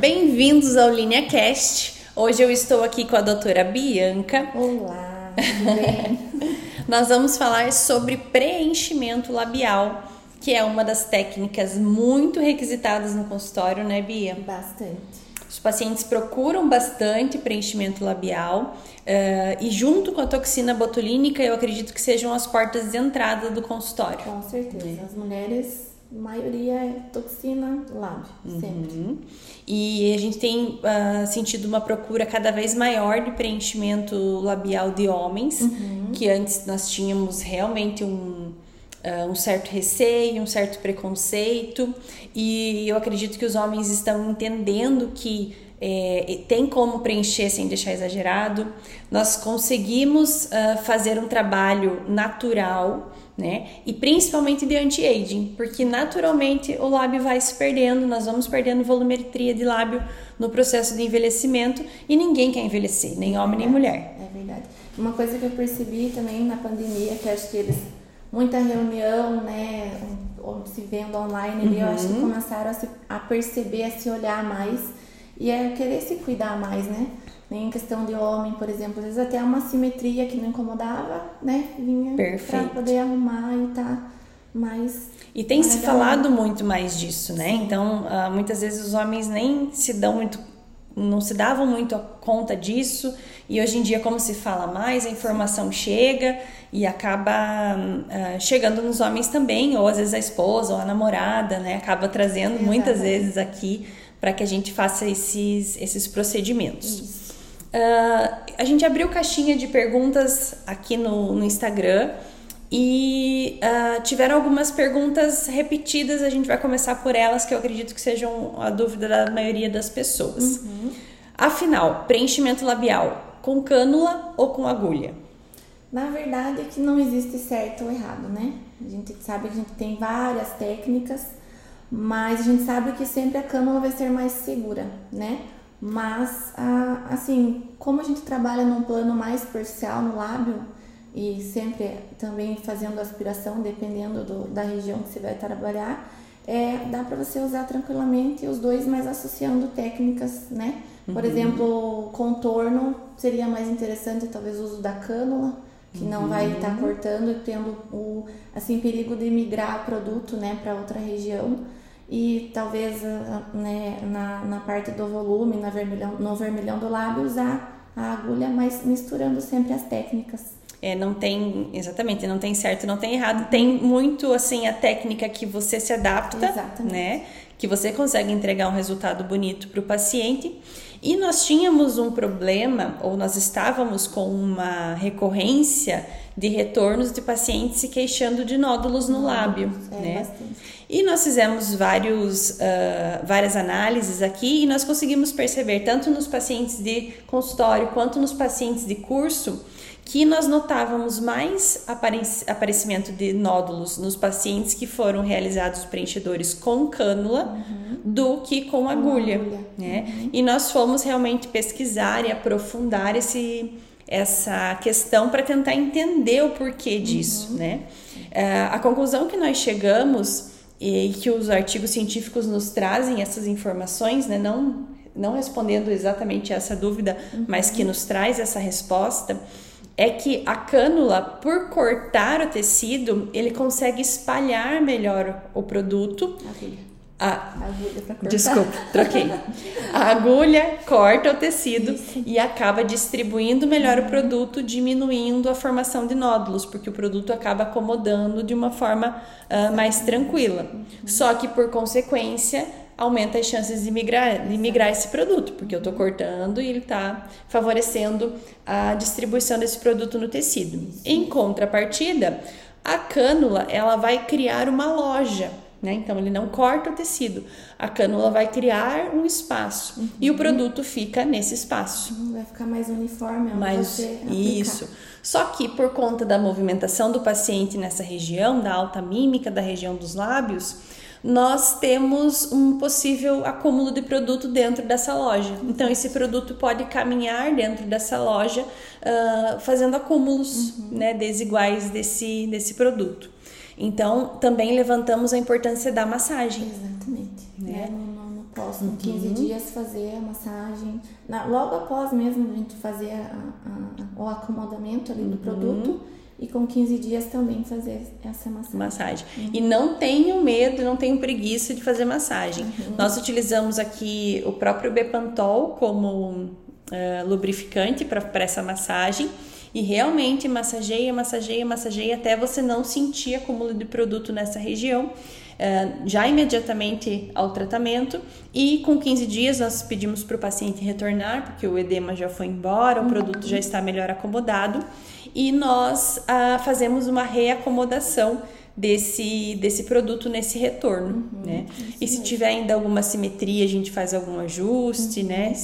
Bem-vindos ao LineaCast. Hoje eu estou aqui com a doutora Bianca. Olá, tudo bem? Nós vamos falar sobre preenchimento labial, que é uma das técnicas muito requisitadas no consultório, né, Bia? Bastante. Os pacientes procuram bastante preenchimento labial uh, e, junto com a toxina botulínica, eu acredito que sejam as portas de entrada do consultório. Com certeza. As mulheres maioria é toxina lábio, sempre. Uhum. E a gente tem uh, sentido uma procura cada vez maior de preenchimento labial de homens, Uhum. que antes nós tínhamos realmente um, uh, um certo receio, um certo preconceito, e eu acredito que os homens estão entendendo que é, tem como preencher sem deixar exagerado. Nós conseguimos uh, fazer um trabalho natural né? E principalmente de anti-aging, porque naturalmente o lábio vai se perdendo, nós vamos perdendo volumetria de lábio no processo de envelhecimento e ninguém quer envelhecer, nem homem nem mulher. É verdade. Uma coisa que eu percebi também na pandemia, que acho que eles muita reunião, né, ou se vendo online, ali, eu acho que começaram a, se, a perceber, a se olhar mais e a querer se cuidar mais, né? Em questão de homem, por exemplo, às vezes até uma simetria que não incomodava, né? Vinha Perfeito. pra poder arrumar e tá mais. E tem se falado muito mais disso, né? Então, ah, muitas vezes os homens nem se dão muito, não se davam muito conta disso. E hoje em dia, como se fala mais, a informação chega e acaba ah, chegando nos homens também, ou às vezes a esposa ou a namorada, né? Acaba trazendo muitas vezes aqui para que a gente faça esses, esses procedimentos. Isso. Ah, a gente abriu caixinha de perguntas aqui no, no Instagram e ah, tiveram algumas perguntas repetidas. A gente vai começar por elas, que eu acredito que sejam a dúvida da maioria das pessoas. Afinal, preenchimento labial com cânula ou com agulha? Na verdade é que não existe certo ou errado, né? A gente sabe que a gente tem várias técnicas, mas a gente sabe que sempre a cânula vai ser mais segura, né? Mas, ah, assim, como a gente trabalha num plano mais superficial no lábio e sempre também fazendo aspiração, dependendo do- da região que você vai trabalhar, é, dá para você usar tranquilamente os dois, mas associando técnicas, né? Por exemplo, contorno seria mais interessante, talvez o uso da cânula, que não vai estar cortando e tendo o assim perigo de migrar produto, né, para outra região. E talvez ah, né, na, na parte do volume, na vermelhão, no vermelhão do lábio, usar a agulha, mas misturando sempre as técnicas. É, não tem, exatamente, não tem certo, não tem errado. Tem muito, assim, a técnica que você se adapta, Exatamente. né? Que você consegue entregar um resultado bonito para o paciente. E nós tínhamos um problema, ou nós estávamos com uma recorrência de retornos de pacientes se queixando de nódulos no lábio, é, né? bastante. E nós fizemos vários, ah, várias análises aqui e nós conseguimos perceber, tanto nos pacientes de consultório quanto nos pacientes de curso, que nós notávamos mais aparec- aparecimento de nódulos nos pacientes que foram realizados preenchedores com cânula do que com agulha. agulha. Né? E nós fomos realmente pesquisar e aprofundar esse, essa questão para tentar entender o porquê disso. Né? Eh, a conclusão que nós chegamos e que os artigos científicos nos trazem essas informações, né? não, não respondendo exatamente essa dúvida, mas que nos traz essa resposta, é que a cânula, por cortar o tecido, ele consegue espalhar melhor o produto. Agulha. A, Agulha pra cortar. Desculpa, troquei. A agulha corta o tecido e acaba distribuindo melhor o produto, diminuindo a formação de nódulos, porque o produto acaba acomodando de uma forma ah, mais tranquila. Só que, por consequência, aumenta as chances de migrar, de migrar esse produto, porque eu estou cortando e ele está favorecendo a distribuição desse produto no tecido. Em contrapartida, a cânula ela vai criar uma loja né? Então ele não corta o tecido, a cânula vai criar um espaço e o produto fica nesse espaço. Vai ficar mais uniforme ao Mas você aplicar. isso. Só que por conta da movimentação do paciente nessa região, da alta mímica da região dos lábios, nós temos um possível acúmulo de produto dentro dessa loja. Então, esse produto pode caminhar dentro dessa loja, ah, fazendo acúmulos né, desiguais desse, desse produto. Então, também levantamos a importância da massagem. Exatamente. Né? No pós após, com 15 uhum. dias, fazer a massagem. Na, logo após mesmo a gente fazer a, a, a, o acomodamento ali do uhum. produto e com 15 dias também fazer essa massagem. Massagem. Uhum. E não tenham medo, não tenham preguiça de fazer massagem. Uhum. Nós utilizamos aqui o próprio Bepantol como uh, lubrificante para essa massagem e realmente massageia, massageia, massageia até você não sentir acúmulo de produto nessa região. Uh, já imediatamente ao tratamento e com 15 dias nós pedimos para o paciente retornar porque o edema já foi embora, o produto já está melhor acomodado e nós uh, fazemos uma reacomodação desse, desse produto nesse retorno, uhum, né? E se tiver ainda alguma simetria, a gente faz algum ajuste, uhum. né?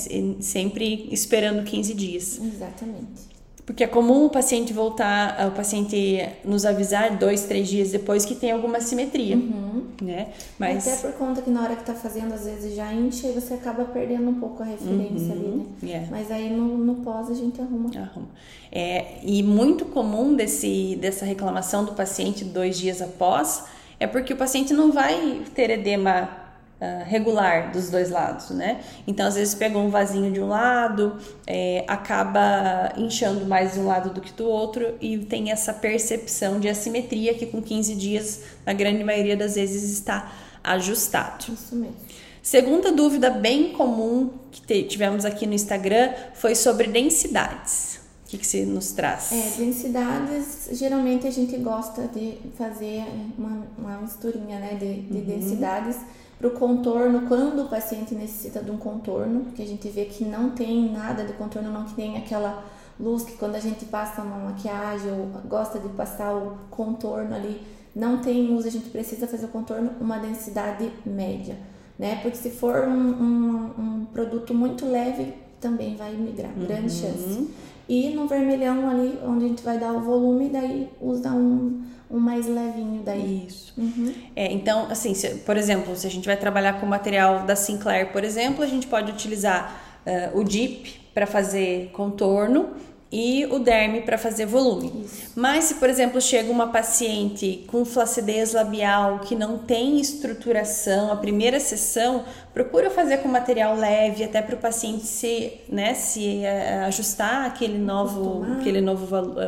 Sempre esperando 15 dias. Exatamente. Porque é comum o paciente voltar, o paciente nos avisar dois, três dias depois que tem alguma simetria, uhum. né? Mas... Até por conta que na hora que tá fazendo, às vezes já enche e você acaba perdendo um pouco a referência uhum. ali, né? Yeah. Mas aí no, no pós a gente arruma. Arruma. É, e muito comum desse, dessa reclamação do paciente dois dias após é porque o paciente não vai ter edema uh, regular dos dois lados, né? Então, às vezes, pega um vasinho de um lado, é, acaba inchando mais de um lado do que do outro e tem essa percepção de assimetria que com 15 dias, na grande maioria das vezes, está ajustado. Isso mesmo. Segunda dúvida bem comum que tivemos aqui no Instagram foi sobre densidades. O que, que você nos traz? É, densidades, geralmente a gente gosta de fazer uma, uma misturinha né, de, de uhum. densidades para o contorno, quando o paciente necessita de um contorno, que a gente vê que não tem nada de contorno, não tem aquela luz que quando a gente passa uma maquiagem ou gosta de passar o contorno ali, não tem luz, a gente precisa fazer o contorno uma densidade média, né? Porque se for um, um, um produto muito leve, também vai migrar, uhum. grande chance. E no vermelhão ali, onde a gente vai dar o volume, daí usa um um mais levinho daí. Isso. Uhum. É, então, assim, se, por exemplo, se a gente vai trabalhar com material da Sinclair, por exemplo, a gente pode utilizar uh, o DIP para fazer contorno e o derme para fazer volume. Isso. Mas se, por exemplo, chega uma paciente com flacidez labial que não tem estruturação, a primeira sessão, procura fazer com material leve até para o paciente se, né, se uh, ajustar aquele novo, aquele novo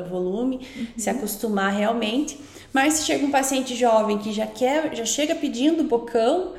volume, uhum. se acostumar realmente. Mas se chega um paciente jovem que já quer, já chega pedindo bocão, uh,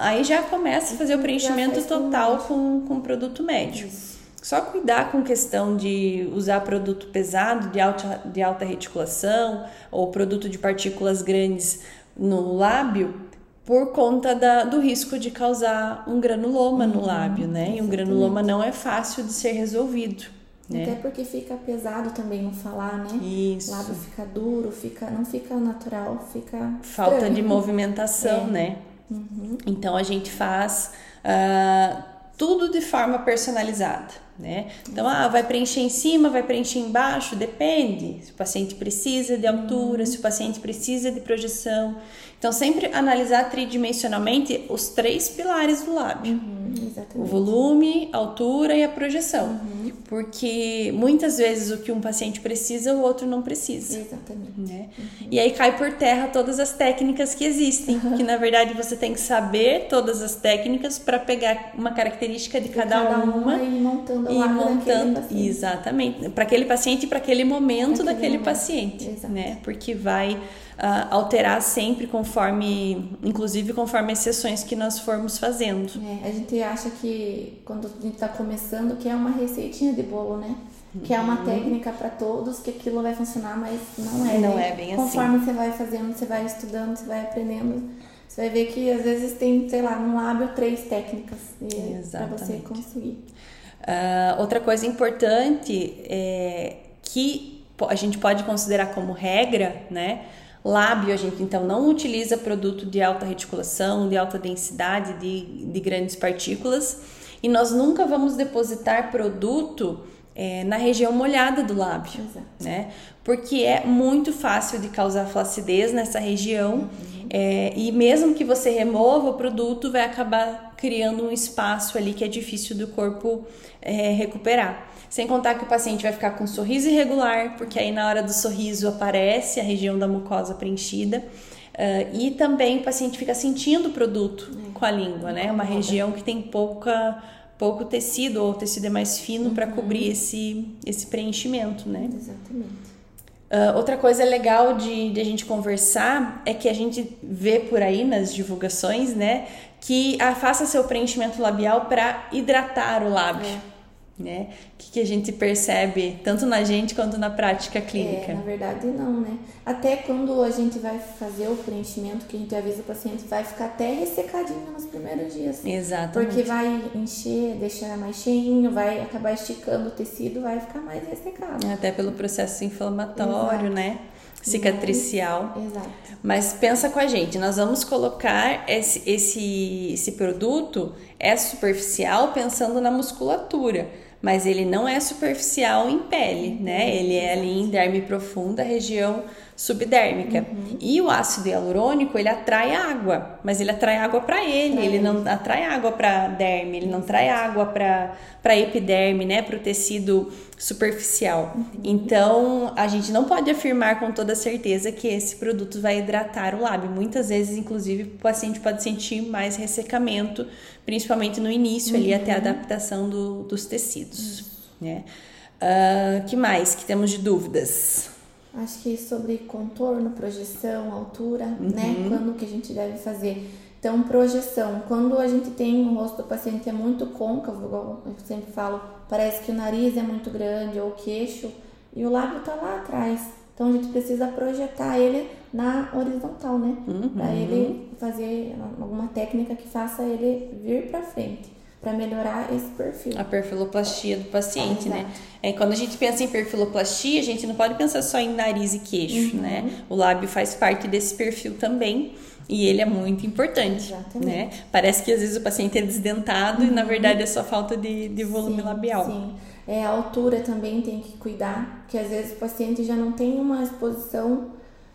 aí já começa a fazer o preenchimento total com, com produto médio. Isso. Só cuidar com questão de usar produto pesado, de alta, de alta reticulação, ou produto de partículas grandes no lábio, por conta da, do risco de causar um granuloma uhum, no lábio, né? Exatamente. E um granuloma não é fácil de ser resolvido. Né? Até porque fica pesado também no falar, né? Isso. O lábio fica duro, fica, não fica natural, fica. Falta estranho. de movimentação, é. né? Uhum. Então a gente faz uh, tudo de forma personalizada. Né? Então, ah, vai preencher em cima, vai preencher embaixo, depende. Se o paciente precisa de altura, se o paciente precisa de projeção. Então, sempre analisar tridimensionalmente os três pilares do lábio: uhum, o volume, a altura e a projeção. Uhum. Porque muitas vezes o que um paciente precisa, o outro não precisa. Exatamente. Né? Uhum. E aí cai por terra todas as técnicas que existem. Que na verdade você tem que saber todas as técnicas para pegar uma característica de, de cada, cada, uma, uma e montando, e montando exatamente para aquele paciente e para aquele momento daquele momento. paciente, Exato. né? Porque vai uh, alterar sempre conforme, inclusive conforme as sessões que nós formos fazendo. É, a gente acha que quando a gente está começando que é uma receitinha de bolo, né? Que é uma uhum. técnica para todos, que aquilo vai funcionar, mas não é. Não né? é bem Conforme assim. você vai fazendo, você vai estudando, você vai aprendendo, você vai ver que às vezes tem, sei lá, no lábio três técnicas para você conseguir. Uh, outra coisa importante é que a gente pode considerar como regra, né? Lábio, a gente então não utiliza produto de alta reticulação, de alta densidade, de, de grandes partículas. E nós nunca vamos depositar produto é, na região molhada do lábio, Exato. né? Porque é muito fácil de causar flacidez nessa região. Uhum. É, e mesmo que você remova o produto, vai acabar criando um espaço ali que é difícil do corpo é, recuperar. Sem contar que o paciente vai ficar com um sorriso irregular, porque aí na hora do sorriso aparece a região da mucosa preenchida. Uh, e também o paciente fica sentindo o produto é. com a língua, né? Uma região que tem pouca pouco tecido ou o tecido é mais fino uhum. para cobrir esse esse preenchimento, né? Exatamente. Uh, outra coisa legal de, de a gente conversar é que a gente vê por aí nas divulgações, né, que ah, faça seu preenchimento labial para hidratar o lábio. É né? O que, que, a gente percebe tanto na gente quanto na prática clínica? É, na verdade não, né? Até quando a gente vai fazer o preenchimento, que a gente avisa o paciente, vai ficar até ressecadinho nos primeiros dias. Exatamente. Porque vai encher, deixar mais cheinho, vai acabar esticando o tecido, vai ficar mais ressecado. Até pelo processo inflamatório, Exato. né? Cicatricial. Exato. Mas pensa com a gente, nós vamos colocar esse, esse, esse produto é superficial pensando na musculatura mas ele não é superficial em pele, né? Ele é ali em derme profunda, região subdérmica. Uhum. E o ácido hialurônico, ele atrai água, mas ele atrai água para ele, ele não atrai água para derme, ele não atrai água para epiderme, né, para o tecido superficial. Uhum. Então, a gente não pode afirmar com toda certeza que esse produto vai hidratar o lábio. Muitas vezes, inclusive, o paciente pode sentir mais ressecamento, principalmente no início, uhum. ali até a adaptação do, dos tecidos, né? Uh, que mais que temos de dúvidas? Acho que sobre contorno, projeção, altura, uhum. né? Quando que a gente deve fazer. Então, projeção. Quando a gente tem o rosto do paciente é muito côncavo, igual eu sempre falo, parece que o nariz é muito grande ou o queixo e o lábio tá lá atrás. Então, a gente precisa projetar ele na horizontal, né? Uhum. Para ele fazer alguma técnica que faça ele vir para frente para melhorar esse perfil. A perfiloplastia do paciente, né? É, quando a gente pensa em perfiloplastia, a gente não pode pensar só em nariz e queixo, uhum. né? O lábio faz parte desse perfil também. E ele é muito importante, Exatamente. né? Parece que às vezes o paciente é desdentado uhum. e na uhum. verdade é só falta de, de volume sim, labial. Sim. É, a altura também tem que cuidar, porque às vezes o paciente já não tem uma exposição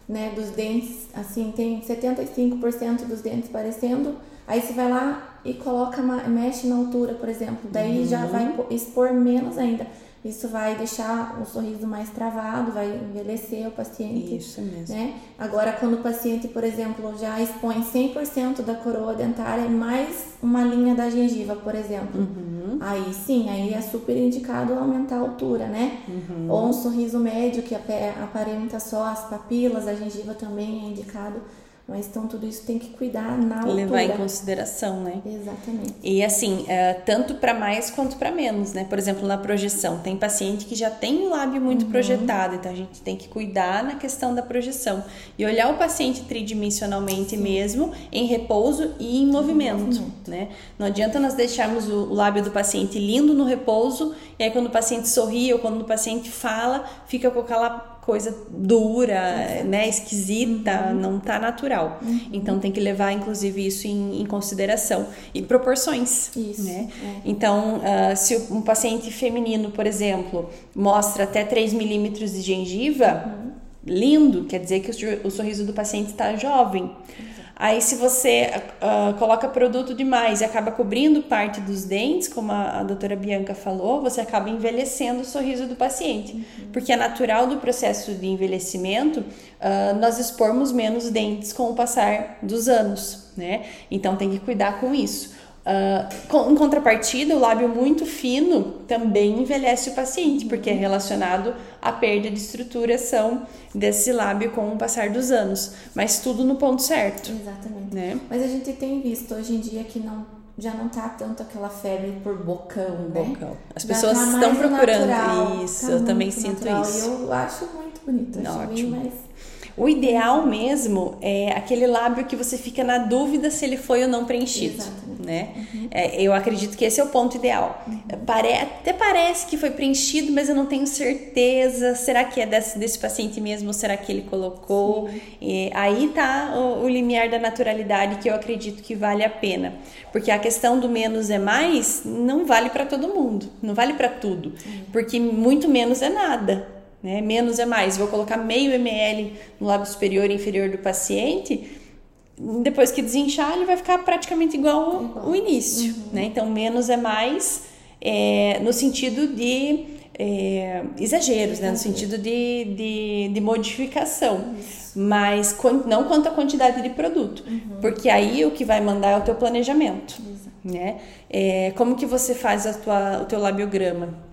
né, dos dentes, assim, tem 75% dos dentes parecendo, aí você vai lá, e coloca, mexe na altura, por exemplo. Daí uhum. já vai expor menos ainda. Isso vai deixar o sorriso mais travado, vai envelhecer o paciente. Isso mesmo. Né? Agora, quando o paciente, por exemplo, já expõe 100% da coroa dentária mais uma linha da gengiva, por exemplo, uhum. aí sim, aí é super indicado aumentar a altura, né? Uhum. Ou um sorriso médio que aparenta só as papilas, a gengiva também é indicado mas então tudo isso tem que cuidar na altura. Levar em consideração, né? Exatamente. E assim, é, tanto para mais quanto para menos, né? Por exemplo, na projeção, tem paciente que já tem o lábio muito uhum. projetado, então a gente tem que cuidar na questão da projeção e olhar o paciente tridimensionalmente Sim. mesmo, em repouso e em movimento, movimento, né? Não adianta nós deixarmos o lábio do paciente lindo no repouso e aí quando o paciente sorri ou quando o paciente fala, fica com aquela coisa dura, né, esquisita, uhum. não tá natural. Uhum. Então tem que levar, inclusive, isso em, em consideração. E proporções. Isso. Né? É. Então, uh, se um paciente feminino, por exemplo, mostra até 3 milímetros de gengiva, uhum. lindo, quer dizer que o, o sorriso do paciente está jovem. Aí, se você uh, coloca produto demais e acaba cobrindo parte dos dentes, como a, a doutora Bianca falou, você acaba envelhecendo o sorriso do paciente. Uhum. Porque é natural do processo de envelhecimento uh, nós expormos menos dentes com o passar dos anos, né? Então, tem que cuidar com isso. Uh, em contrapartida, o lábio muito fino também envelhece o paciente, porque é relacionado à perda de estruturação desse lábio com o passar dos anos. Mas tudo no ponto certo. Exatamente. Né? Mas a gente tem visto hoje em dia que não já não tá tanto aquela febre por bocão, né? Bocão. As pessoas tá estão procurando natural, isso. Tá eu também sinto natural. isso. Eu acho muito bonito. Acho Ótimo. mais o ideal mesmo é aquele lábio que você fica na dúvida se ele foi ou não preenchido, Exatamente. Né? Uhum. É, eu acredito que esse é o ponto ideal. Uhum. Pare, até parece que foi preenchido, mas eu não tenho certeza. Será que é desse, desse paciente mesmo ou será que ele colocou? aí tá o, o limiar da naturalidade que eu acredito que vale a pena. Porque a questão do menos é mais não vale para todo mundo, não vale para tudo. Uhum. Porque muito menos é nada. Né? Menos é mais. Vou colocar meio ml no lábio superior e inferior do paciente. Depois que desinchar, ele vai ficar praticamente igual ao, início. Uhum. Né? Então, menos é mais é, no sentido de é, exageros, né? No sentido de, de, de modificação. Isso. Mas não quanto à quantidade de produto. Uhum. Porque aí o que vai mandar é o teu planejamento. Exato. Né? É, como que você faz a tua, o teu labiograma?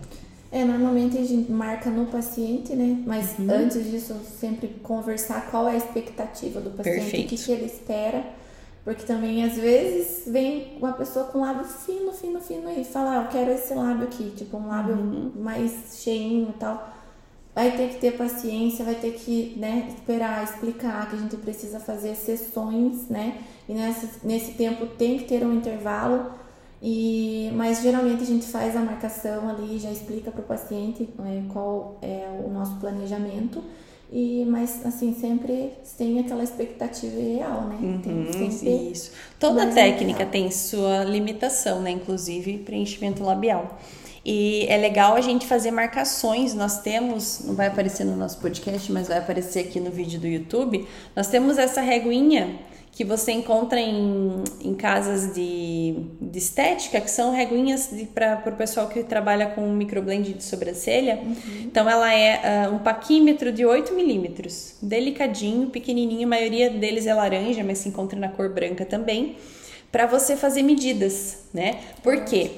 É, normalmente a gente marca no paciente, né? Mas uhum. antes disso, sempre conversar qual é a expectativa do paciente, Perfeito. o que, que ele espera porque também, às vezes, vem uma pessoa com lábio fino, fino, fino e fala, ah, eu quero esse lábio aqui, tipo um lábio uhum. mais cheinho e tal. Vai ter que ter paciência, vai ter que né, esperar, explicar que a gente precisa fazer sessões, né? E nessa, nesse tempo tem que ter um intervalo. E, mas geralmente a gente faz a marcação ali, já explica para o paciente é, qual é o nosso planejamento e, mas, assim, sempre tem aquela expectativa real, né? Uhum, sempre isso. Toda técnica tem sua limitação, né? Inclusive preenchimento labial. E é legal a gente fazer marcações. Nós temos, não vai aparecer no nosso podcast, mas vai aparecer aqui no vídeo do YouTube. Nós temos essa reguinha que você encontra em, em casas de, de estética, que são reguinhas para o pessoal que trabalha com microblend de sobrancelha. Uhum. Então, ela é uh, um paquímetro de 8 milímetros, delicadinho, pequenininho, a maioria deles é laranja, mas se encontra na cor branca também, para você fazer medidas, né? Porque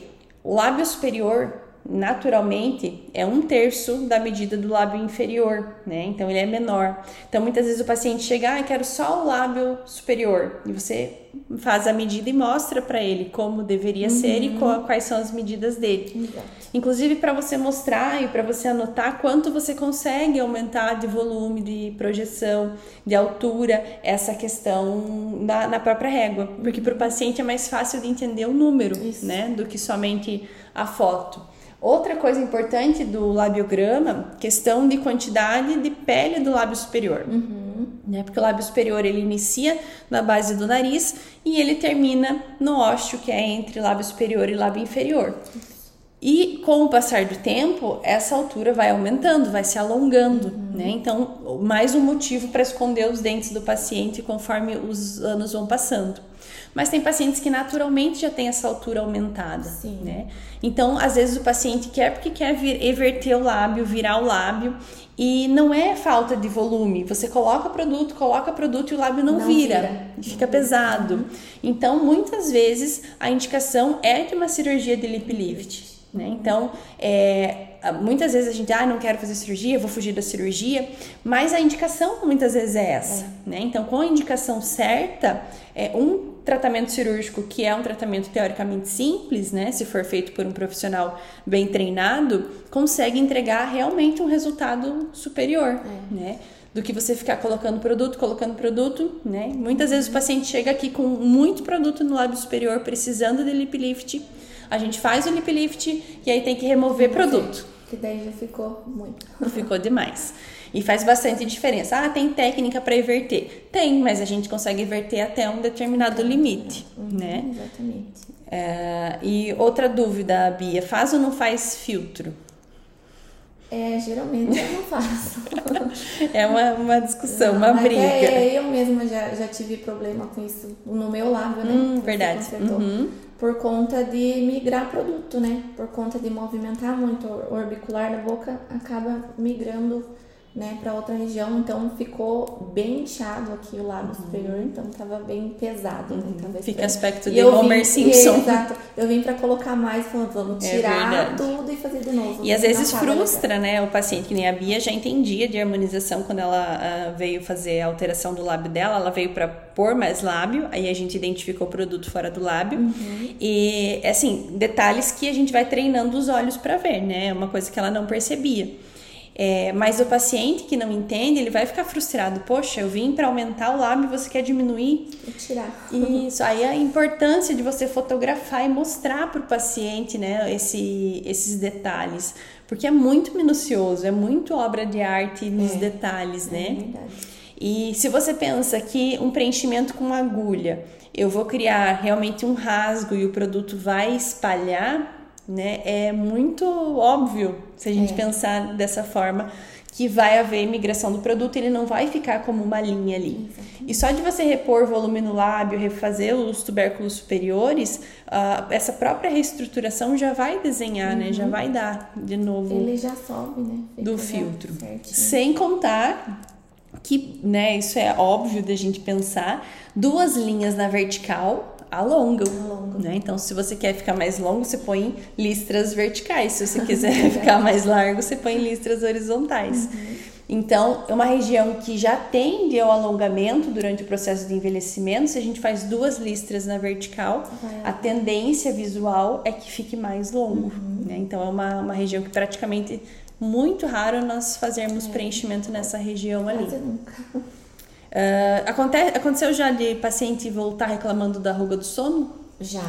o lábio superior naturalmente é um terço da medida do lábio inferior, né? Então ele é menor. Então muitas vezes o paciente chega, ah, quero só o lábio superior, e você faz a medida e mostra para ele como deveria uhum. ser e quais são as medidas dele. Exato. Inclusive para você mostrar e para você anotar quanto você consegue aumentar de volume, de projeção, de altura, essa questão na, na própria régua, porque para o paciente é mais fácil de entender o número, Isso. né, do que somente a foto. Outra coisa importante do labiograma, questão de quantidade de pele do lábio superior. Uhum. Né? Porque o lábio superior ele inicia na base do nariz e ele termina no ósseo, que é entre lábio superior e lábio inferior. E com o passar do tempo, essa altura vai aumentando, vai se alongando, uhum. né? Então, mais um motivo para esconder os dentes do paciente conforme os anos vão passando. Mas tem pacientes que naturalmente já têm essa altura aumentada, Sim. né? Então, às vezes o paciente quer porque quer vir, everter o lábio, virar o lábio e não é falta de volume. Você coloca produto, coloca produto e o lábio não, não vira, vira, fica pesado. Uhum. Então, muitas vezes a indicação é de uma cirurgia de lip lift. Né? Então, é, muitas vezes a gente, ah, não quero fazer cirurgia, vou fugir da cirurgia, mas a indicação muitas vezes é essa. É. Né? Então, com a indicação certa, é um tratamento cirúrgico que é um tratamento teoricamente simples, né, se for feito por um profissional bem treinado, consegue entregar realmente um resultado superior, é. né? Do que você ficar colocando produto, colocando produto, né? Muitas vezes o paciente chega aqui com muito produto no lábio superior, precisando de lip lift. A gente faz o lip lift e aí tem que remover produto. Que daí já ficou muito. Ficou demais. E faz bastante diferença. Ah, tem técnica para inverter? Tem, mas a gente consegue inverter até um determinado limite, uhum, né? Exatamente. É, e outra dúvida, Bia, faz ou não faz filtro? É, geralmente eu não faço. é uma, uma discussão, não, uma briga. É, eu mesma já, já tive problema com isso no meu lado, né? Hum, verdade. Uhum. Por conta de migrar produto, né? Por conta de movimentar muito o orbicular da boca, acaba migrando né, para outra região, então ficou bem inchado aqui o lábio uhum. superior, então tava bem pesado, né? Tava Fica aspecto de Homer vim, Simpson. exato. Eu vim para colocar mais, falando, vamos é tirar é tudo e fazer de novo. E às vezes frustra, né, o paciente, que nem a Bia já entendia de harmonização quando ela uh, veio fazer a alteração do lábio dela, ela veio para pôr mais lábio, aí a gente identificou o produto fora do lábio. Uhum. E assim, detalhes que a gente vai treinando os olhos para ver, né? É uma coisa que ela não percebia. É, mas o paciente que não entende, ele vai ficar frustrado. Poxa, eu vim para aumentar o lábio e você quer diminuir? E tirar. Isso. Aí a importância de você fotografar e mostrar para o paciente né, esse, esses detalhes. Porque é muito minucioso, é muito obra de arte nos é, detalhes, é né? Verdade. E se você pensa que um preenchimento com agulha, eu vou criar realmente um rasgo e o produto vai espalhar, né? É muito óbvio se a gente é. pensar dessa forma que vai haver migração do produto, ele não vai ficar como uma linha ali. Exatamente. E só de você repor volume no lábio, refazer os tubérculos superiores, uh, essa própria reestruturação já vai desenhar, uhum. né? Já uhum. vai dar de novo. Ele já sobe, né? Fica do filtro. Sem contar que, né, isso é óbvio da gente pensar, duas linhas na vertical alongam. Alongam. Né? Então, se você quer ficar mais longo, você põe listras verticais. Se você quiser ficar mais largo, você põe listras horizontais. Uhum. Então, é uma região que já tende ao alongamento durante o processo de envelhecimento. Se a gente faz duas listras na vertical, a tendência visual é que fique mais longo. Uhum. Né? Então, é uma, uma região que praticamente muito raro nós fazermos é. preenchimento nessa região ali. Quase nunca. Uh, aconte, aconteceu já de paciente voltar reclamando da ruga do sono? Já.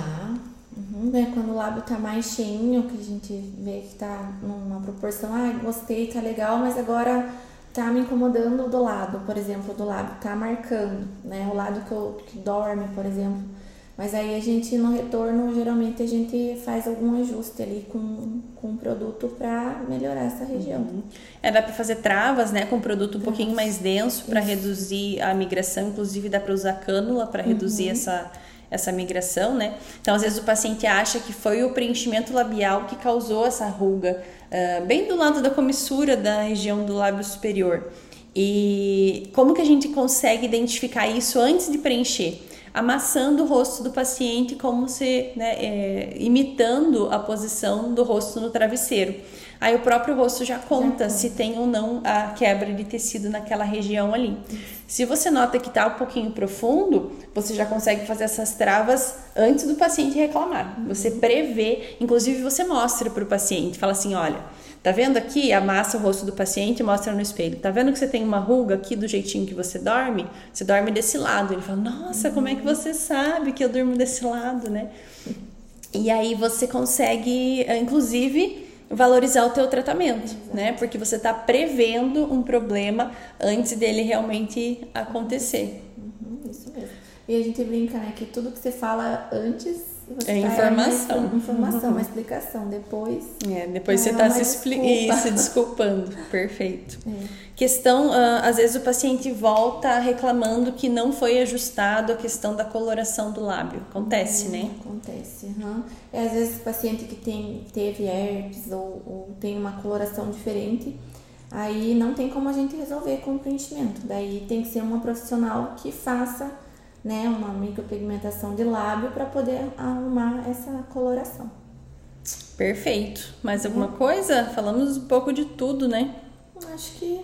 Uhum, né? Quando o lábio tá mais cheinho, que a gente vê que tá numa proporção, ah, gostei, tá legal, mas agora tá me incomodando do lado, por exemplo, do lábio tá marcando, né? O lado que, eu, que dorme, por exemplo. Mas aí a gente, no retorno, geralmente a gente faz algum ajuste ali com, com o produto para melhorar essa região. Uhum. É, dá para fazer travas, né, com um produto um pouquinho mais denso para reduzir a migração, inclusive dá para usar cânula para reduzir uhum. essa essa migração, né? Então, às vezes o paciente acha que foi o preenchimento labial que causou essa ruga, uh, bem do lado da comissura da região do lábio superior. E como que a gente consegue identificar isso antes de preencher? Amassando o rosto do paciente como se né, é, imitando a posição do rosto no travesseiro. Aí o próprio rosto já conta, se tem ou não a quebra de tecido naquela região ali. Se você nota que está um pouquinho profundo, você já consegue fazer essas travas antes do paciente reclamar. Você prevê, inclusive você mostra para o paciente, fala assim, olha, Tá vendo aqui? Amassa o rosto do paciente e mostra no espelho. Tá vendo que você tem uma ruga aqui do jeitinho que você dorme? Você dorme desse lado. Ele fala: Nossa, como é que você sabe que eu durmo desse lado, né? E aí você consegue, eh, inclusive, valorizar o teu tratamento, né? Porque você está prevendo um problema antes dele realmente acontecer. Uhum, isso mesmo. E a gente brinca, né, que tudo que você fala antes é informação. Uma informação, uma explicação. Depois. É, depois você está se, expli se desculpando. Perfeito. É. Questão, uh, às vezes o paciente volta reclamando que não foi ajustado a questão da coloração do lábio. Acontece, hum, né? Acontece. Uhum. É, às vezes o paciente que tem, teve herpes ou, ou tem uma coloração diferente. Aí não tem como a gente resolver com o preenchimento. Daí tem que ser uma profissional que faça né, uma micropigmentação de lábio para poder arrumar essa coloração. Perfeito. Mais alguma uhum. coisa? Falamos um pouco de tudo, né? Acho que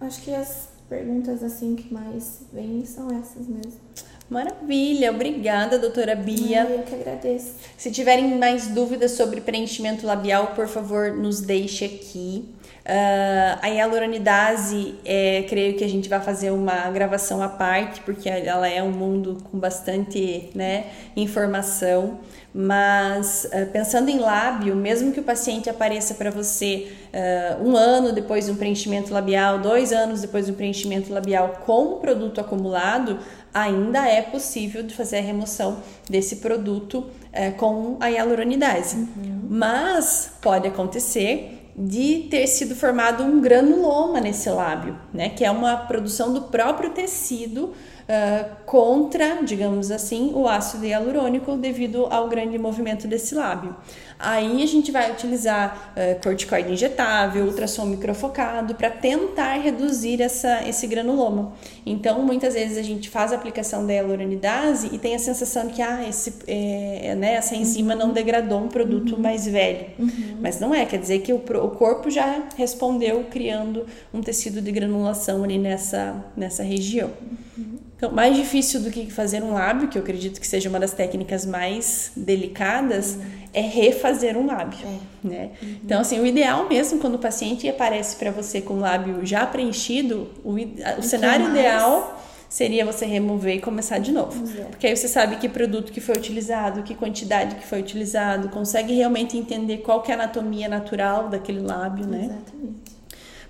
acho que as perguntas assim que mais vêm são essas mesmo. Maravilha, obrigada, doutora Bia. Eu que agradeço. Se tiverem mais dúvidas sobre preenchimento labial, por favor, nos deixe aqui. Uh, a hialuronidase, é, creio que a gente vai fazer uma gravação à parte, porque ela é um mundo com bastante né, informação. Mas uh, pensando em lábio, mesmo que o paciente apareça para você uh, um ano depois de um preenchimento labial, dois anos depois de um preenchimento labial com o produto acumulado, ainda é possível de fazer a remoção desse produto uh, com a hialuronidase. Uhum. Mas pode acontecer de ter sido formado um granuloma nesse lábio, né? Que é uma produção do próprio tecido uh, contra, digamos assim, o ácido hialurônico devido ao grande movimento desse lábio. Aí a gente vai utilizar uh, corticoide injetável, ultrassom microfocado para tentar reduzir essa, esse granuloma. Então, muitas vezes a gente faz a aplicação da hialuronidase e tem a sensação de que ah, esse, é, né, essa enzima uhum. não degradou um produto uhum. mais velho. Uhum. Mas não é, quer dizer que o, o corpo já respondeu criando um tecido de granulação ali nessa, nessa região. Uhum. Então, mais difícil do que fazer um lábio, que eu acredito que seja uma das técnicas mais delicadas, uhum. É refazer um lábio, é. né? Uhum. Então, assim, o ideal mesmo quando o paciente aparece para você com o lábio já preenchido, o, o cenário ideal seria você remover e começar de novo. Porque aí você sabe que produto que foi utilizado, que quantidade que foi utilizado, consegue realmente entender qual que é a anatomia natural daquele lábio, né? Exatamente.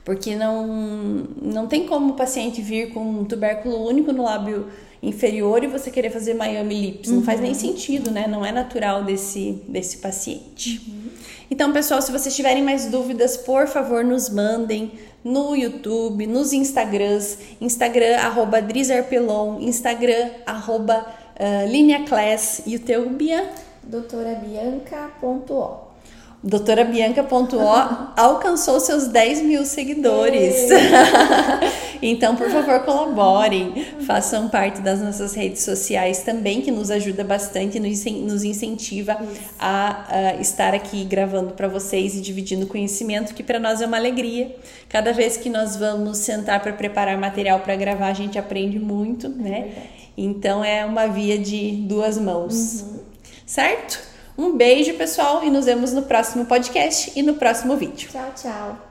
Porque não, não tem como o paciente vir com um tubérculo único no lábio inferior e você querer fazer Miami Lips. Não uhum. faz nem sentido, né? Não é natural desse, desse paciente. Uhum. Então, pessoal, se vocês tiverem mais dúvidas, por favor, nos mandem no YouTube, nos Instagrams, Instagram arroba Drizarpelon, Instagram arroba uh, Linea Class e o teu Bia? doutorabianca.o doutorabianca.o alcançou seus 10 mil seguidores. então, por favor, colaborem, façam parte das nossas redes sociais também, que nos ajuda bastante, nos incentiva a, a, estar aqui gravando para vocês e dividindo conhecimento, que para nós é uma alegria. Cada vez que nós vamos sentar para preparar material para gravar, a gente aprende muito, né? Então, é uma via de duas mãos. Uhum. Certo? Um beijo, pessoal, e nos vemos no próximo podcast e no próximo vídeo. Tchau, tchau.